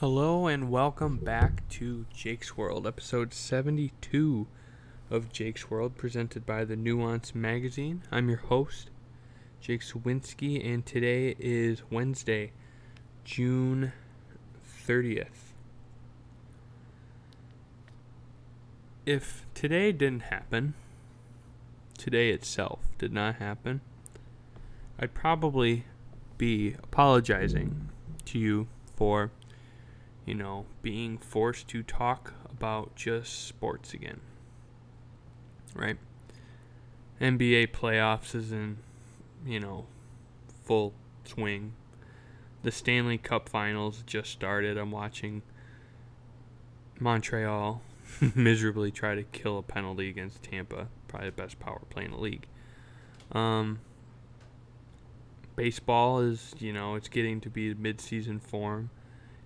Hello and welcome back to Jake's World, episode 72 of Jake's World, presented by the Nuance Magazine. I'm your host, Jake Sawinski, and today is Wednesday, June 30th. If today didn't happen, today itself did not happen, I'd probably be apologizing to you for you know, being forced to talk about just sports again. Right? NBA playoffs is in, you know, full swing. The Stanley Cup finals just started. I'm watching Montreal miserably try to kill a penalty against Tampa, probably the best power play in the league. Um, baseball is, you know, it's getting to be mid-season form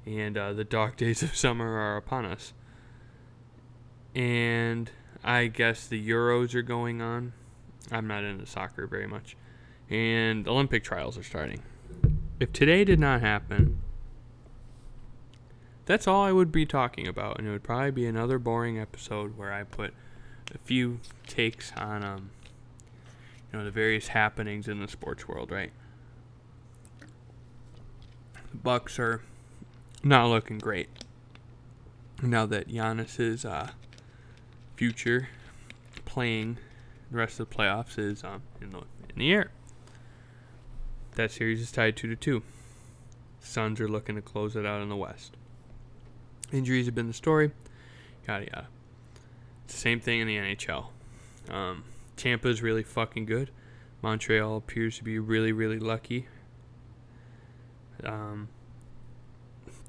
and uh, the dark days of summer are upon us. And I guess the Euros are going on. I'm not into soccer very much. And Olympic trials are starting. If today did not happen, that's all I would be talking about, and it would probably be another boring episode where I put a few takes on um, you know, the various happenings in the sports world, right? The Bucks are not looking great. Now that Giannis's uh, future playing the rest of the playoffs is um, in, the, in the air. That series is tied 2 to 2. Suns are looking to close it out in the West. Injuries have been the story. Yada yada. Same thing in the NHL. Um, Tampa is really fucking good. Montreal appears to be really, really lucky. Um,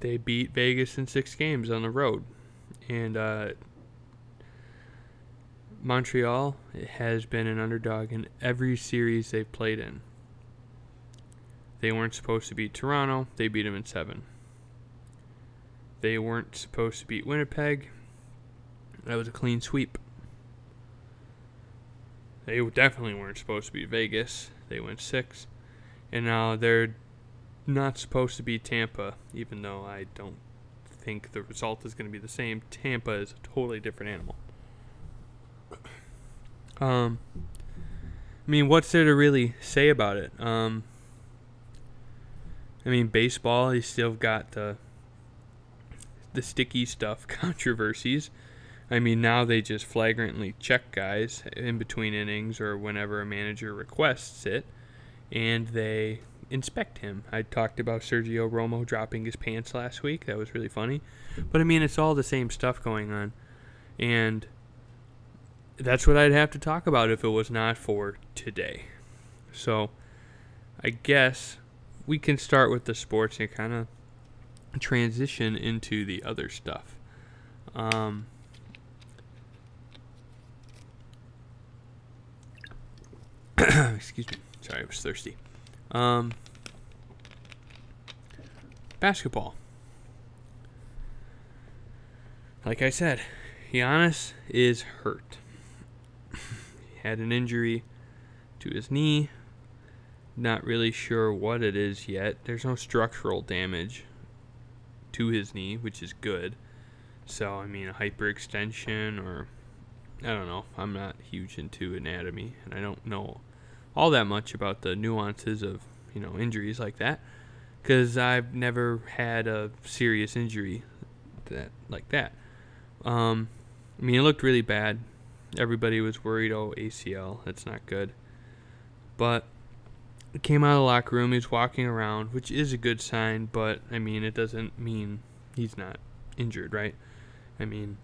they beat Vegas in six games on the road, and uh, Montreal has been an underdog in every series they've played in. They weren't supposed to beat Toronto. They beat them in seven. They weren't supposed to beat Winnipeg. That was a clean sweep. They definitely weren't supposed to beat Vegas. They went six. And now they're not supposed to be Tampa, even though I don't think the result is going to be the same. Tampa is a totally different animal. Um, I mean, what's there to really say about it? Um, I mean, baseball, you still got the the sticky stuff controversies. I mean, now they just flagrantly check guys in between innings or whenever a manager requests it, and they inspect him. I talked about Sergio Romo dropping his pants last week. That was really funny. But I mean, it's all the same stuff going on. And that's what I'd have to talk about if it was not for today. So I guess we can start with the sports and kind of transition into the other stuff. Um, excuse me. Sorry, I was thirsty. Um, basketball. Like I said, Giannis is hurt. he had an injury to his knee. Not really sure what it is yet. There's no structural damage to his knee, which is good. So, I mean, a hyperextension or I don't know. I'm not huge into anatomy and I don't know all that much about the nuances of you know injuries like that because I've never had a serious injury that like that. Um, I mean, it looked really bad. Everybody was worried, oh ACL, that's not good. But he came out of the locker room. He's walking around, which is a good sign. But I mean, it doesn't mean he's not injured, right? I mean,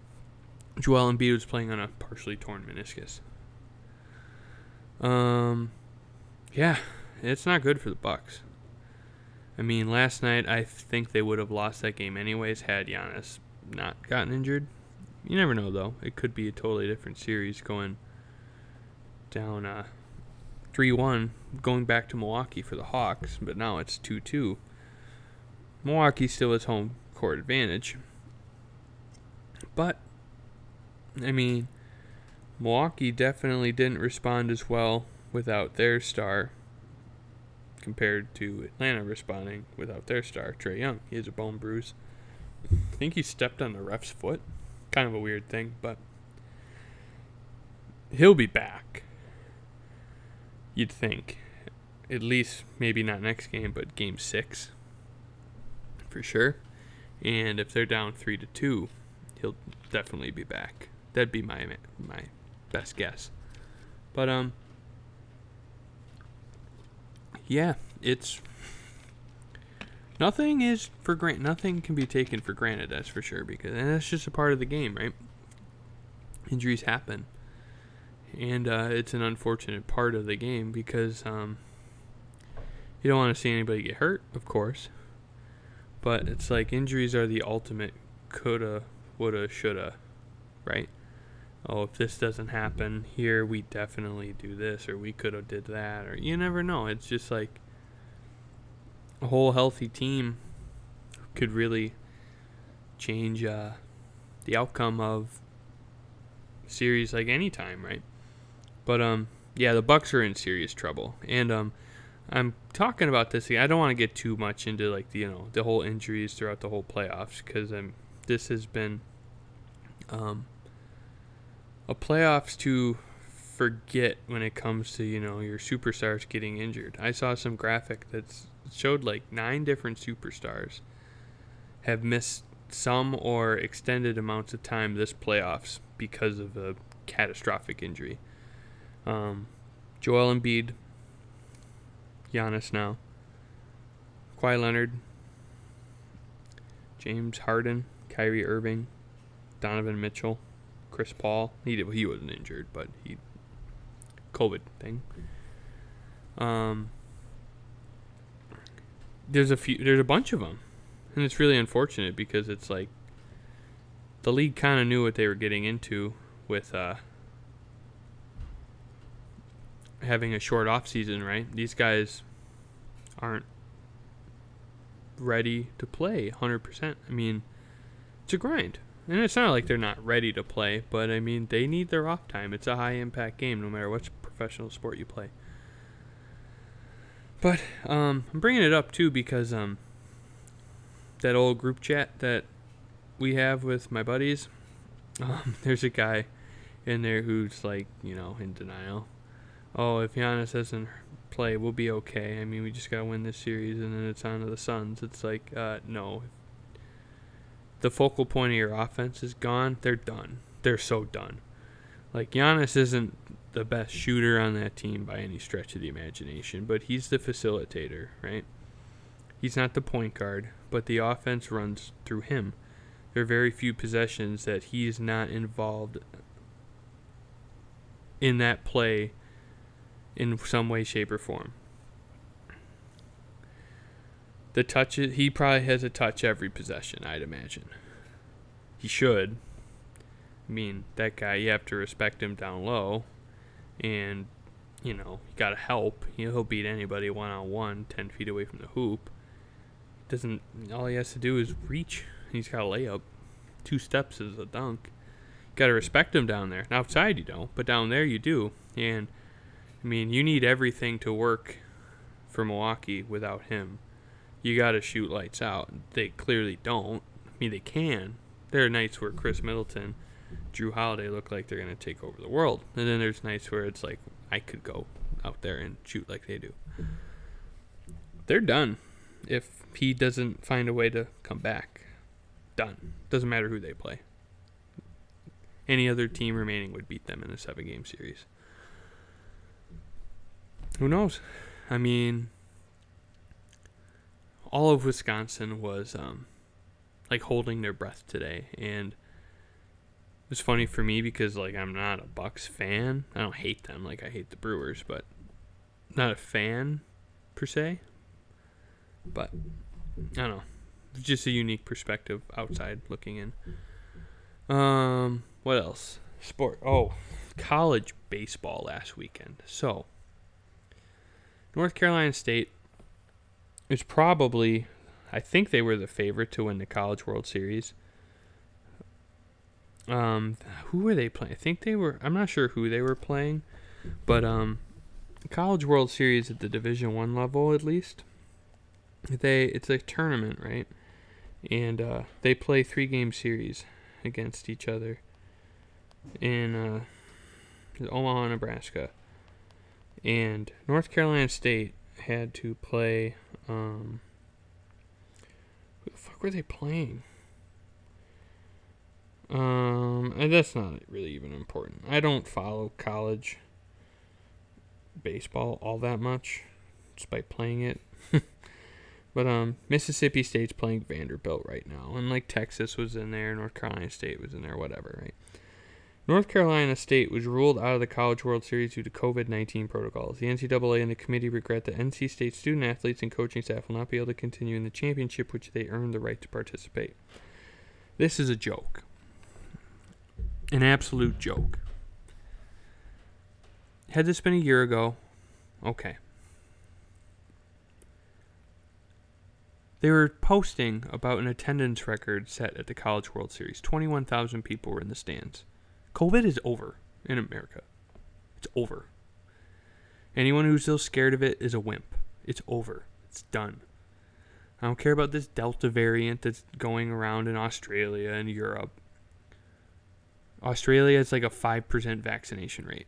Joel Embiid was playing on a partially torn meniscus. Um, yeah, it's not good for the Bucks. I mean, last night I think they would have lost that game anyways had Giannis not gotten injured. You never know though; it could be a totally different series going down uh, three-one, going back to Milwaukee for the Hawks, but now it's two-two. Milwaukee still has home court advantage, but I mean, Milwaukee definitely didn't respond as well without their star compared to Atlanta responding without their star, Trae Young. He has a bone bruise. I think he stepped on the ref's foot. Kind of a weird thing, but he'll be back. You'd think. At least maybe not next game, but game 6 for sure. And if they're down 3 to 2, he'll definitely be back. That'd be my my best guess. But um yeah, it's nothing is for grant nothing can be taken for granted that's for sure because and that's just a part of the game right? Injuries happen. And uh, it's an unfortunate part of the game because um, you don't want to see anybody get hurt of course. But it's like injuries are the ultimate coulda woulda shoulda right oh if this doesn't happen here we definitely do this or we could have did that or you never know it's just like a whole healthy team could really change uh, the outcome of series like any time, right? But um, yeah, the Bucks are in serious trouble, and um, I'm talking about this. I don't want to get too much into like the, you know the whole injuries throughout the whole playoffs because um, this has been um, a playoffs to forget when it comes to you know your superstars getting injured. I saw some graphic that showed like nine different superstars have missed some or extended amounts of time this playoffs because of a catastrophic injury. Um, Joel Embiid, Giannis now, Kawhi Leonard, James Harden, Kyrie Irving, Donovan Mitchell, Chris Paul. He did, he wasn't injured, but he COVID thing. Um, there's a few there's a bunch of them and it's really unfortunate because it's like the league kind of knew what they were getting into with uh, having a short off season right these guys aren't ready to play 100% i mean it's a grind and it's not like they're not ready to play but i mean they need their off time it's a high impact game no matter what professional sport you play but um, I'm bringing it up too because um, that old group chat that we have with my buddies, um, there's a guy in there who's like, you know, in denial. Oh, if Giannis doesn't play, we'll be okay. I mean, we just gotta win this series, and then it's on to the Suns. It's like, uh, no. The focal point of your offense is gone. They're done. They're so done. Like Giannis isn't the best shooter on that team by any stretch of the imagination, but he's the facilitator, right? He's not the point guard, but the offense runs through him. There are very few possessions that he is not involved in that play in some way, shape, or form. The touch, he probably has a touch every possession, I'd imagine. He should. I mean, that guy, you have to respect him down low and you know you got to help. He'll beat anybody one on one, ten feet away from the hoop. Doesn't all he has to do is reach. He's got a layup. Two steps is a dunk. Got to respect him down there. Outside you don't, but down there you do. And I mean, you need everything to work for Milwaukee without him. You got to shoot lights out. They clearly don't. I mean, they can. There are nights where Khris Middleton Jrue Holiday look like they're gonna take over the world, and then there's nights where it's like I could go out there and shoot like they do. They're done if he doesn't find a way to come back. Done. Doesn't matter who they play. Any other team remaining would beat them in a seven game series. Who knows? I mean, all of Wisconsin was um, like holding their breath today, and it was funny for me because like I'm not a Bucks fan. I don't hate them like I hate the Brewers, but not a fan per se. But I don't know. Just a unique perspective outside looking in. Um, what else? Sport. Oh, college baseball last weekend. So, North Carolina State is probably, I think they were the favorite to win the College World Series. Um, who were they playing? I think they were. I'm not sure who they were playing, but um, College World Series at the Division One level, at least. They it's a tournament, right? and uh, they play three game series against each other in uh, Omaha, Nebraska. And North Carolina State had to play. Um, who the fuck were they playing? Um, that's not really even important. I don't follow college baseball all that much, despite playing it. but um, Mississippi State's playing Vanderbilt right now, and like Texas was in there, North Carolina State was in there, whatever, right? North Carolina State was ruled out of the College World Series due to COVID 19 protocols. The NCAA and the committee regret that NC State student athletes and coaching staff will not be able to continue in the championship, which they earned the right to participate. This is a joke. An absolute joke. Had this been a year ago, okay. They were posting about an attendance record set at the College World Series. 21,000 people were in the stands. COVID is over in America. It's over. Anyone who's still scared of it is a wimp. It's over. It's done. I don't care about this Delta variant that's going around in Australia and Europe. Australia is like a 5% vaccination rate.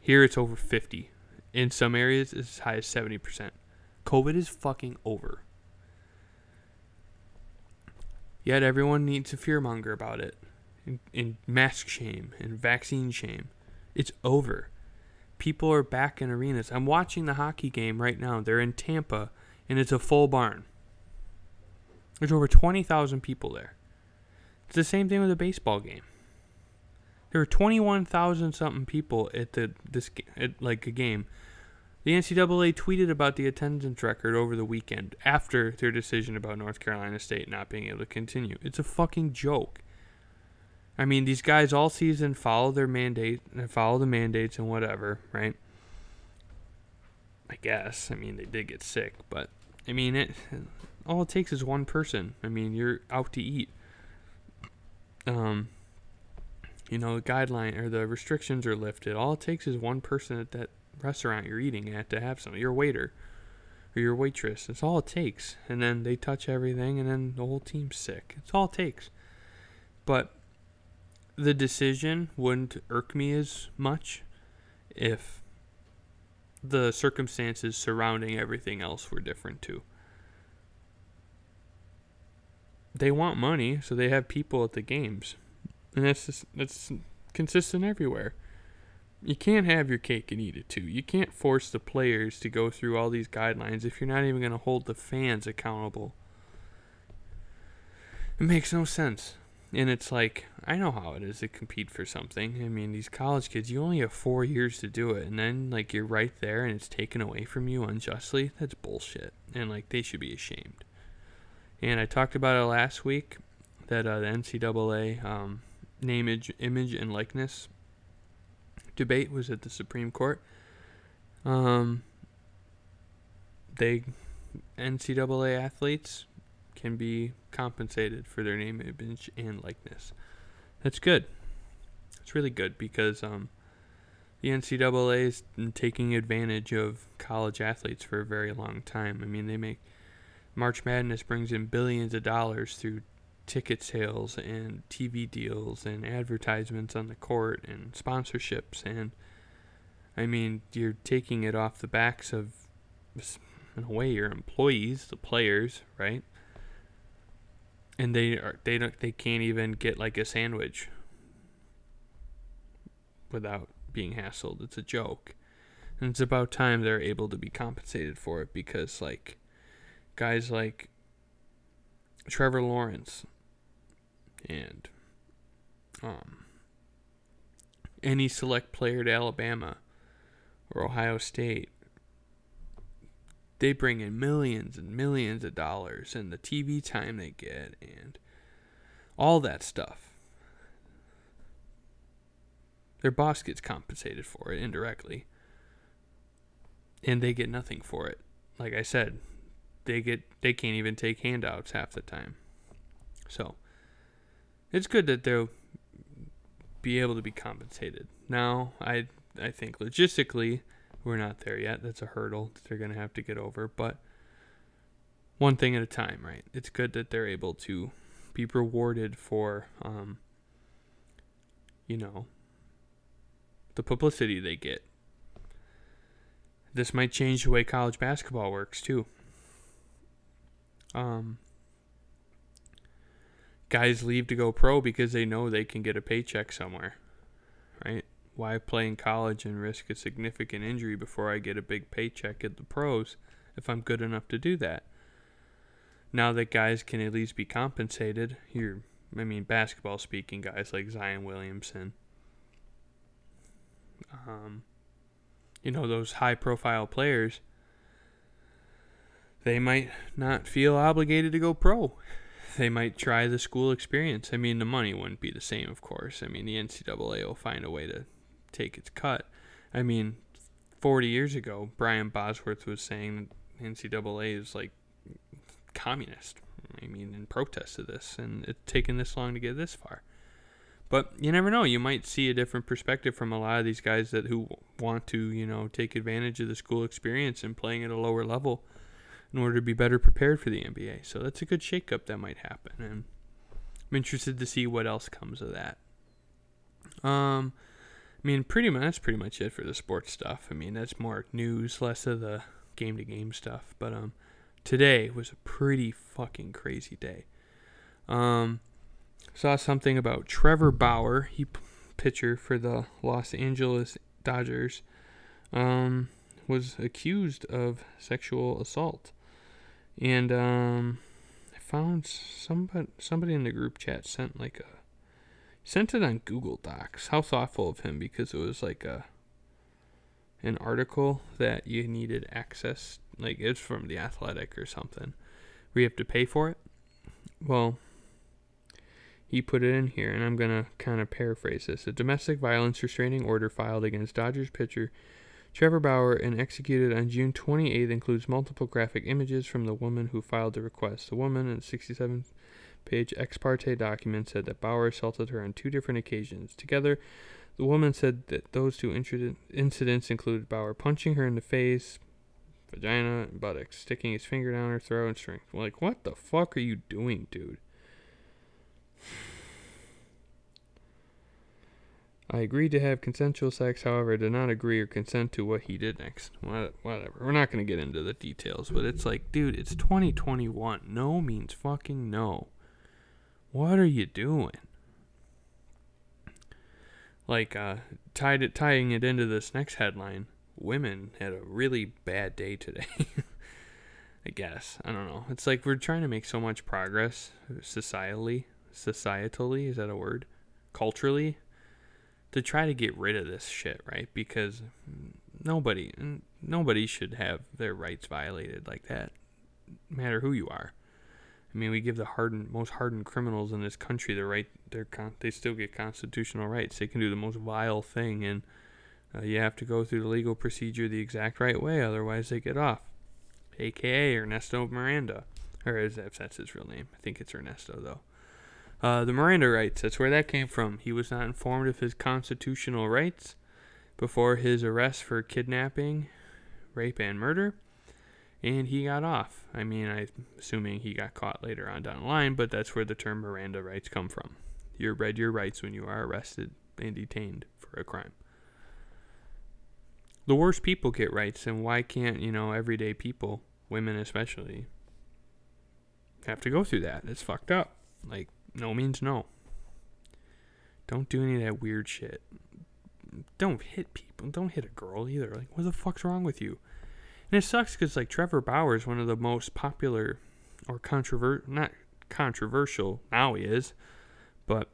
Here it's over 50. In some areas it's as high as 70%. COVID is fucking over. Yet everyone needs to fearmonger about it and, mask shame and vaccine shame. It's over. People are back in arenas. I'm watching the hockey game right now. They're in Tampa, and it's a full barn. There's over 20,000 people there. It's the same thing with a baseball game. There were 21,000 something people at the this at like a game. The NCAA tweeted about the attendance record over the weekend after their decision about North Carolina State not being able to continue. It's a fucking joke. I mean, these guys all season follow their mandate, and follow the mandates and whatever, right? I guess. I mean, they did get sick, but I mean, it. All it takes is one person. I mean, you're out to eat. Um, you know, the guideline or the restrictions are lifted. All it takes is one person at that restaurant you're eating at to have some. Your waiter or your waitress. That's all it takes. And then they touch everything, and then the whole team's sick. It's all it takes. But the decision wouldn't irk me as much if the circumstances surrounding everything else were different too. They want money, so they have people at the games, and that's just, that's consistent everywhere. You can't have your cake and eat it too. You can't force the players to go through all these guidelines if you're not even going to hold the fans accountable. It makes no sense. And it's like, I know how it is to compete for something. I mean, these college kids, you only have four years to do it. And then, like, you're right there and it's taken away from you unjustly. That's bullshit. And, like, they should be ashamed. And I talked about it last week that uh, the NCAA um, name, image, image, and likeness debate was at the Supreme Court. Um, they, NCAA athletes, can be compensated for their name, image, and likeness. That's good. It's really good because um, the NCAA is taking advantage of college athletes for a very long time. I mean, they make March Madness brings in billions of dollars through ticket sales and TV deals and advertisements on the court and sponsorships and I mean, you're taking it off the backs of in a way your employees, the players, right? And they are they don't they can't even get like a sandwich without being hassled. It's a joke. And it's about time they're able to be compensated for it because like guys like Trevor Lawrence and um any select player at Alabama or Ohio State they bring in millions and millions of dollars and the TV time they get and all that stuff. Their boss gets compensated for it indirectly. And they get nothing for it. Like I said, they get they can't even take handouts half the time. So it's good that they'll be able to be compensated. Now, I I think logistically we're not there yet. That's a hurdle that they're going to have to get over. But one thing at a time, right? It's good that they're able to be rewarded for, um, you know, the publicity they get. This might change the way college basketball works too. Um, guys leave to go pro because they know they can get a paycheck somewhere, right? Why play in college and risk a significant injury before I get a big paycheck at the pros if I'm good enough to do that? Now that guys can at least be compensated, here, I mean, basketball speaking, guys like Zion Williamson, um, you know, those high profile players, they might not feel obligated to go pro they might try the school experience. I mean, the money wouldn't be the same, of course. I mean, the NCAA will find a way to take its cut. I mean, 40 years ago, Brian Bosworth was saying NCAA is like communist. I mean, in protest of this, and it's taken this long to get this far. But you never know. You might see a different perspective from a lot of these guys that who want to, you know, take advantage of the school experience and playing at a lower level in order to be better prepared for the NBA. So that's a good shakeup that might happen, and I'm interested to see what else comes of that. Um, I mean, pretty much that's pretty much it for the sports stuff. I mean, that's more news, less of the game to game stuff. But um, today was a pretty fucking crazy day. Um, saw something about Trevor Bauer, he pitcher for the Los Angeles Dodgers, um, was accused of sexual assault. And um, I found somebody somebody in the group chat sent like a sent it on Google Docs. How thoughtful of him because it was like a an article that you needed access like it's from the Athletic or something where you have to pay for it. Well, he put it in here, and I'm gonna kind of paraphrase this: a domestic violence restraining order filed against Dodgers pitcher Trevor Bauer and executed on June 28th includes multiple graphic images from the woman who filed the request. The woman a 67 page ex parte document said that Bauer assaulted her on two different occasions. Together, the woman said that those two incidents included Bauer punching her in the face, vagina, and buttocks, sticking his finger down her throat and string. Like, what the fuck are you doing, dude? I agreed to have consensual sex, however, I did not agree or consent to what he did next. Whatever. We're not going to get into the details, but it's like, dude, it's 2021. No means fucking no. What are you doing? Like, uh, tied it, tying it into this next headline, women had a really bad day today. I guess. I don't know. It's like we're trying to make so much progress societally. Societally, is that a word? Culturally to try to get rid of this shit, right? Because nobody nobody should have their rights violated like that, no matter who you are. I mean, we give the hardened, most hardened criminals in this country the right. They're con- they still get constitutional rights. They can do the most vile thing, and uh, you have to go through the legal procedure the exact right way. Otherwise, they get off. AKA Ernesto Miranda, or is that's his real name? I think it's Ernesto though. Uh, the Miranda rights, that's where that came from. He was not informed of his constitutional rights before his arrest for kidnapping, rape, and murder, and he got off. I mean, I'm assuming he got caught later on down the line, but that's where the term Miranda rights come from. You're read your rights when you are arrested and detained for a crime. The worst people get rights, and why can't, you know, everyday people, women especially, have to go through that? It's fucked up. Like, no means no. Don't do any of that weird shit. Don't hit people. Don't hit a girl either. Like, what the fuck's wrong with you? And it sucks because, like, Trevor Bauer is one of the most popular or controversial, not controversial, now he is, but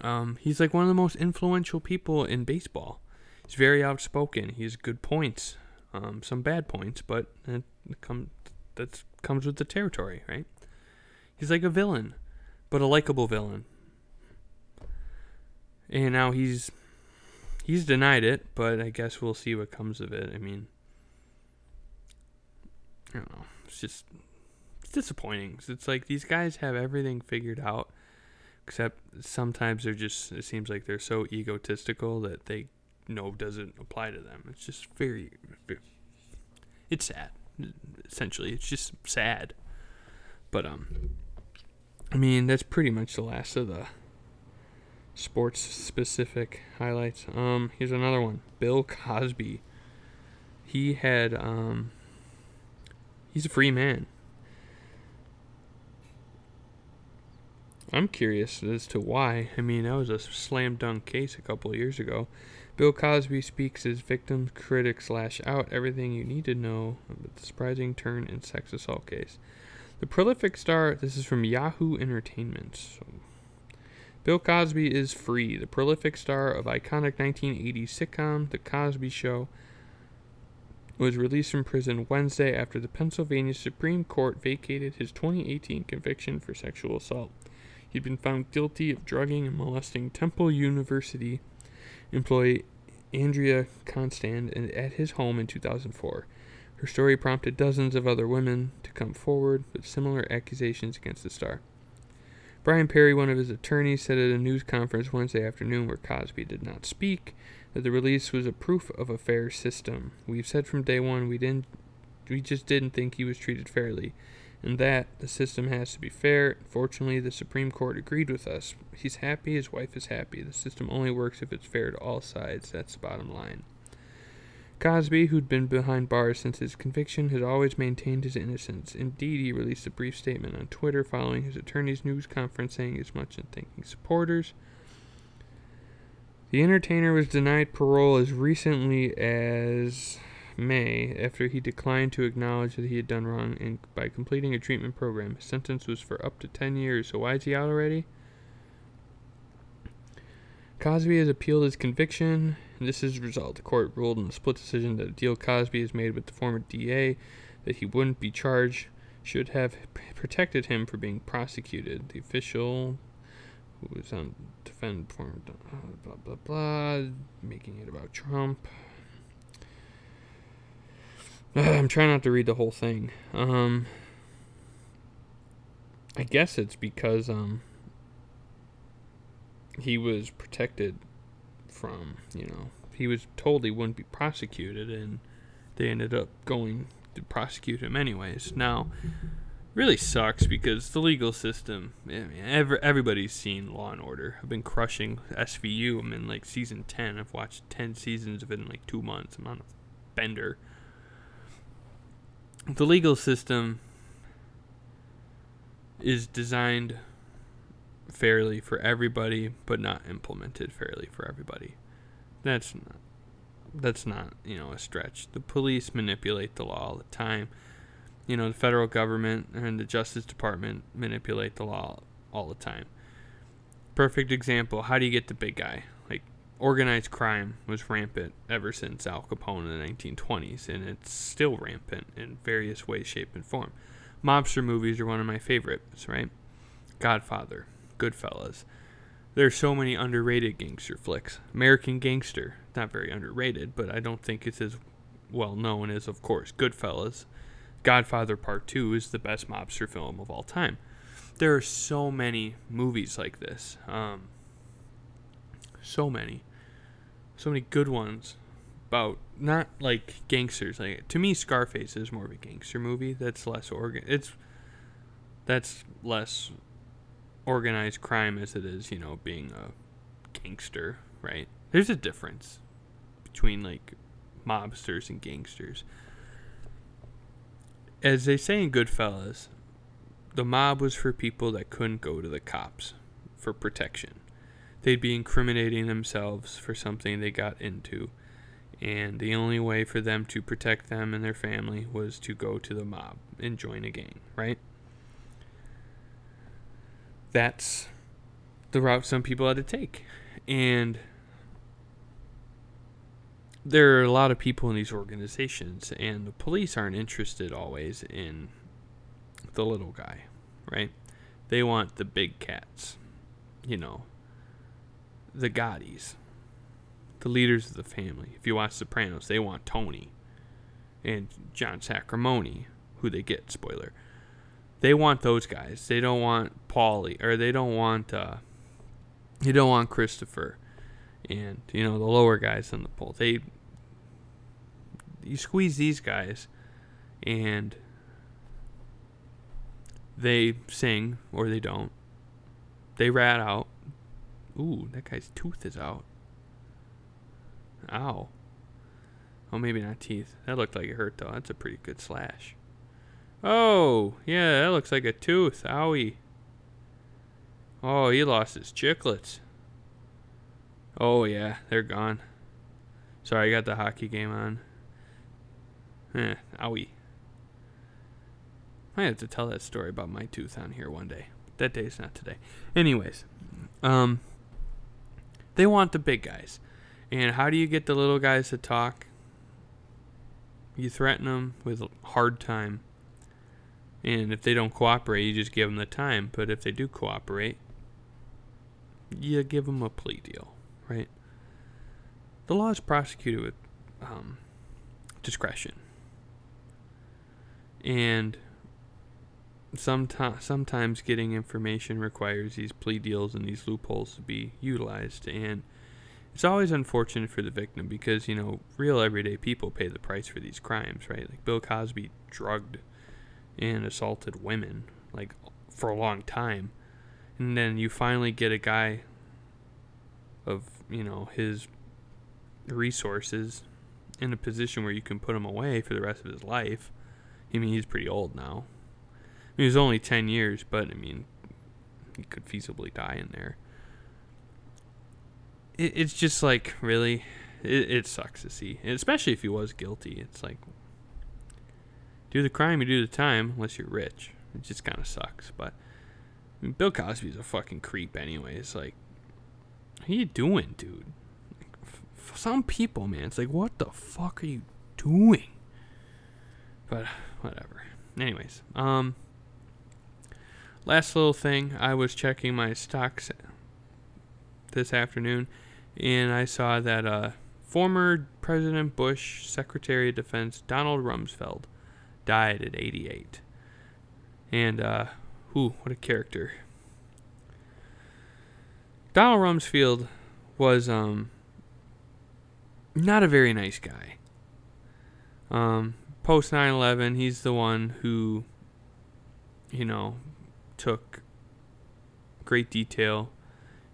um, he's like one of the most influential people in baseball. He's very outspoken. He has good points, um, some bad points, but it come, that comes with the territory, right? He's like a villain but a likable villain. And now he's he's denied it, but I guess we'll see what comes of it. I mean, I don't know. It's just it's disappointing. It's like these guys have everything figured out, except sometimes they're just. It seems like they're so egotistical that they know doesn't apply to them. It's just very, very it's sad. Essentially, it's just sad. But um, I mean that's pretty much the last of the sports specific highlights. Um, here's another one. Bill Cosby. He had um. He's a free man. I'm curious as to why. I mean, that was a slam dunk case a couple years ago. Bill Cosby speaks as victim, critics lash out everything you need to know about the surprising turn in sex assault case. The prolific star, this is from Yahoo Entertainment. So Bill Cosby is free. The prolific star of iconic 1980s sitcom The Cosby Show was released from prison Wednesday after the Pennsylvania Supreme Court vacated his 2018 conviction for sexual assault. He'd been found guilty of drugging and molesting Temple University employee Andrea Constand at his home in 2004. Her story prompted dozens of other women to come forward with similar accusations against the star. Brian Perry, one of his attorneys, said at a news conference Wednesday afternoon where Cosby did not speak that the release was a proof of a fair system. We've said from day one we didn't we just didn't think he was treated fairly and that the system has to be fair. Fortunately, the Supreme Court agreed with us. He's happy, his wife is happy. The system only works if it's fair to all sides. That's the bottom line. Cosby, who'd been behind bars since his conviction, had always maintained his innocence. Indeed, he released a brief statement on Twitter following his attorney's news conference saying as much and thanking supporters. The entertainer was denied parole as recently as May after he declined to acknowledge that he had done wrong and by completing a treatment program. His sentence was for up to 10 years, so why is he out already? Cosby has appealed his conviction, this is the result. The court ruled in a split decision that a deal Cosby has made with the former DA that he wouldn't be charged should have protected him from being prosecuted. The official who was on defend former uh, blah blah blah, making it about Trump. I'm trying not to read the whole thing. Um, I guess it's because um, he was protected from, you know, he was told he wouldn't be prosecuted, and they ended up going to prosecute him anyways. Now, really sucks because the legal system. I mean, every, everybody's seen Law and Order. I've been crushing SVU. I'm in like season ten. I've watched ten seasons of it in like two months. I'm on a bender the legal system is designed fairly for everybody, but not implemented fairly for everybody. That's not that's not, you know, a stretch. The police manipulate the law all the time. You know, the federal government and the Justice Department manipulate the law all the time. Perfect example, how do you get the big guy? Like, organized crime was rampant ever since Al Capone in the 1920s, and it's still rampant in various ways, shape, and form. Mobster movies are one of my favorites, right? Godfather, Goodfellas. There's so many underrated gangster flicks. American Gangster, not very underrated, but I don't think it's as well known as, of course, Goodfellas. Godfather Part 2 is the best mobster film of all time. There are so many movies like this. Um, so many so many good ones about not like gangsters. Like to me, Scarface is more of a gangster movie. That's less organ. It's that's less organized crime as it is, you know, being a gangster, right? There's a difference between like mobsters and gangsters. As they say in Goodfellas, the mob was for people that couldn't go to the cops for protection they'd be incriminating themselves for something they got into. And the only way for them to protect them and their family was to go to the mob and join a gang, right? That's the route some people had to take. And there are a lot of people in these organizations, and the police aren't interested always in the little guy, right? They want the big cats, you know, the Gottis, the leaders of the family. If you watch Sopranos, they want Tony and John Sacrimoni, who they get, spoiler. They want those guys. They don't want Paulie, or they don't want, uh, they don't want Christopher, and you know the lower guys on the pole. They, you squeeze these guys, and they sing or they don't. They rat out. Ooh, that guy's tooth is out. Ow. Oh, maybe not teeth. That looked like it hurt though. That's a pretty good slash. Oh, yeah, that looks like a tooth. Owie. Oh, he lost his chiclets. Oh, yeah, they're gone. Sorry, I got the hockey game on. Eh, owie. I have to tell that story about my tooth on here one day. That day's not today. Anyways, um, they want the big guys. And how do you get the little guys to talk? You threaten them with hard time. And if they don't cooperate, you just give them the time. But if they do cooperate, you give them a plea deal, right? The law is prosecuted with um, discretion. And sometimes sometimes getting information requires these plea deals and these loopholes to be utilized and it's always unfortunate for the victim because you know real everyday people pay the price for these crimes right like bill cosby drugged and assaulted women like for a long time and then you finally get a guy of you know his resources in a position where you can put him away for the rest of his life i mean he's pretty old now I mean, it was only 10 years, but I mean, he could feasibly die in there. It, it's just like, really, it, it sucks to see. And especially if he was guilty. It's like, do the crime, you do the time, unless you're rich. It just kind of sucks. But Bill Cosby's a fucking creep, anyways. Like, are you doing, dude? Some people, man, it's like, what the fuck are you doing? But whatever. Anyways, um, last little thing, I was checking my stocks this afternoon, and I saw that uh, former President Bush Secretary of Defense Donald Rumsfeld died at 88. And, uh, whew, what a character. Donald Rumsfeld was, um, not a very nice guy. Um, post 9 11, he's the one who, you know, took great detail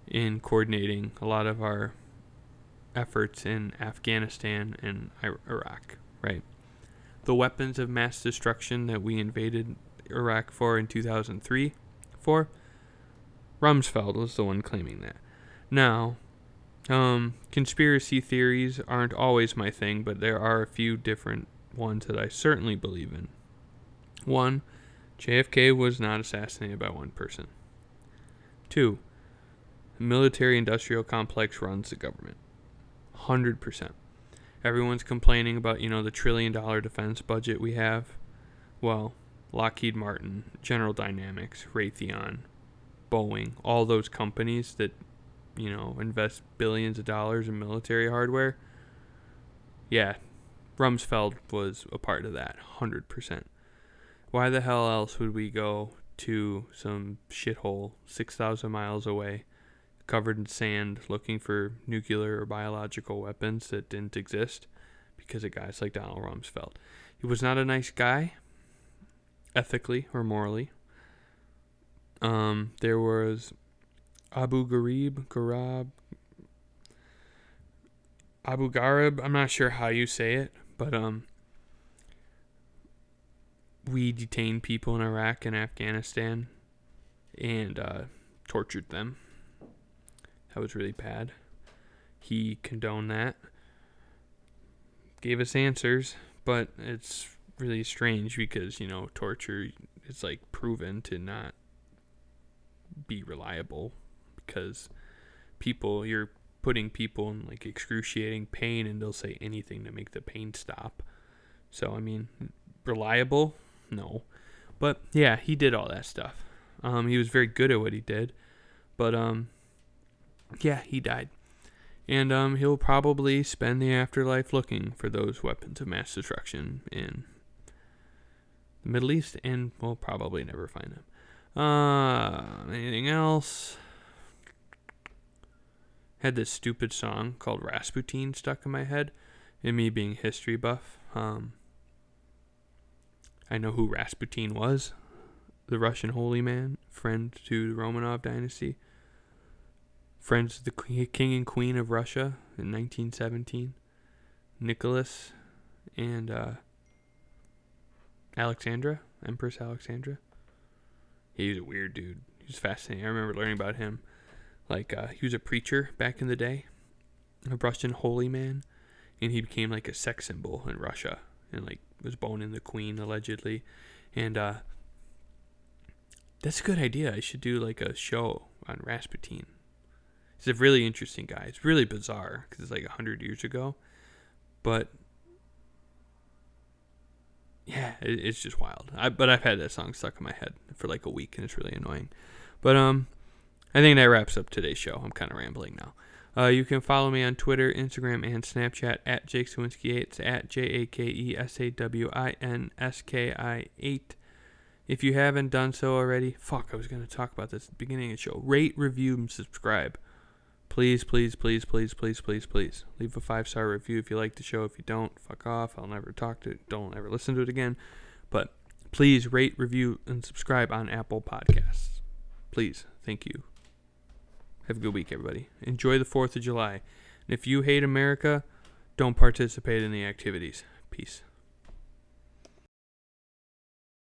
in coordinating a lot of our efforts in Afghanistan and Iraq, right? The weapons of mass destruction that we invaded Iraq for in 2003 for Rumsfeld was the one claiming that. Now, um, conspiracy theories aren't always my thing, but there are a few different ones that I certainly believe in. One, JFK was not assassinated by one person. Two, the military industrial complex runs the government. 100%. Everyone's complaining about, you know, the trillion dollar defense budget we have. Well, Lockheed Martin, General Dynamics, Raytheon, Boeing, all those companies that, you know, invest billions of dollars in military hardware. Yeah, Rumsfeld was a part of that, 100% why the hell else would we go to some shithole 6,000 miles away, covered in sand, looking for nuclear or biological weapons that didn't exist? Because of guys like Donald Rumsfeld. He was not a nice guy, ethically or morally. Um, there was Abu Garib, Garab, Abu Garib. I'm not sure how you say it, but um, we detained people in Iraq and Afghanistan and uh, tortured them. That was really bad. He condoned that, gave us answers, but it's really strange because, you know, torture is like proven to not be reliable because people, you're putting people in like excruciating pain and they'll say anything to make the pain stop. So, I mean, reliable, no. But yeah, he did all that stuff. Um, he was very good at what he did. But um, yeah, he died. And um, he'll probably spend the afterlife looking for those weapons of mass destruction in the Middle East, and we'll probably never find them. Uh, anything else? Had this stupid song called Rasputin stuck in my head, and me being history buff. Um, I know who Rasputin was, the Russian holy man, friend to the Romanov dynasty, friends to the king and queen of Russia in 1917, Nicholas and uh, Alexandra, Empress Alexandra. He was a weird dude. He was fascinating. I remember learning about him. Like uh, he was a preacher back in the day, a Russian holy man, and he became like a sex symbol in Russia, and like was boning the queen allegedly, and uh, that's a good idea. I should do like a show on Rasputin. He's a really interesting guy. It's really bizarre because it's like hundred years ago, but yeah, it, it's just wild. I, but I've had that song stuck in my head for like a week, and it's really annoying. But um, I think that wraps up today's show. I'm kind of rambling now. Uh, you can follow me on Twitter, Instagram, and Snapchat at Jake Sawinski 8. It's at J A K E S A W I N S K I 8. If you haven't done so already, fuck, I was going to talk about this at the beginning of the show. Rate, review, and subscribe. Please, please, please, please, please, please, please. Leave a five star review if you like the show. If you don't, fuck off. I'll never talk to it. Don't ever listen to it again. But please rate, review, and subscribe on Apple Podcasts. Please. Thank you. Have a good week, everybody. Enjoy the 4th of July. And if you hate America, don't participate in the activities. Peace.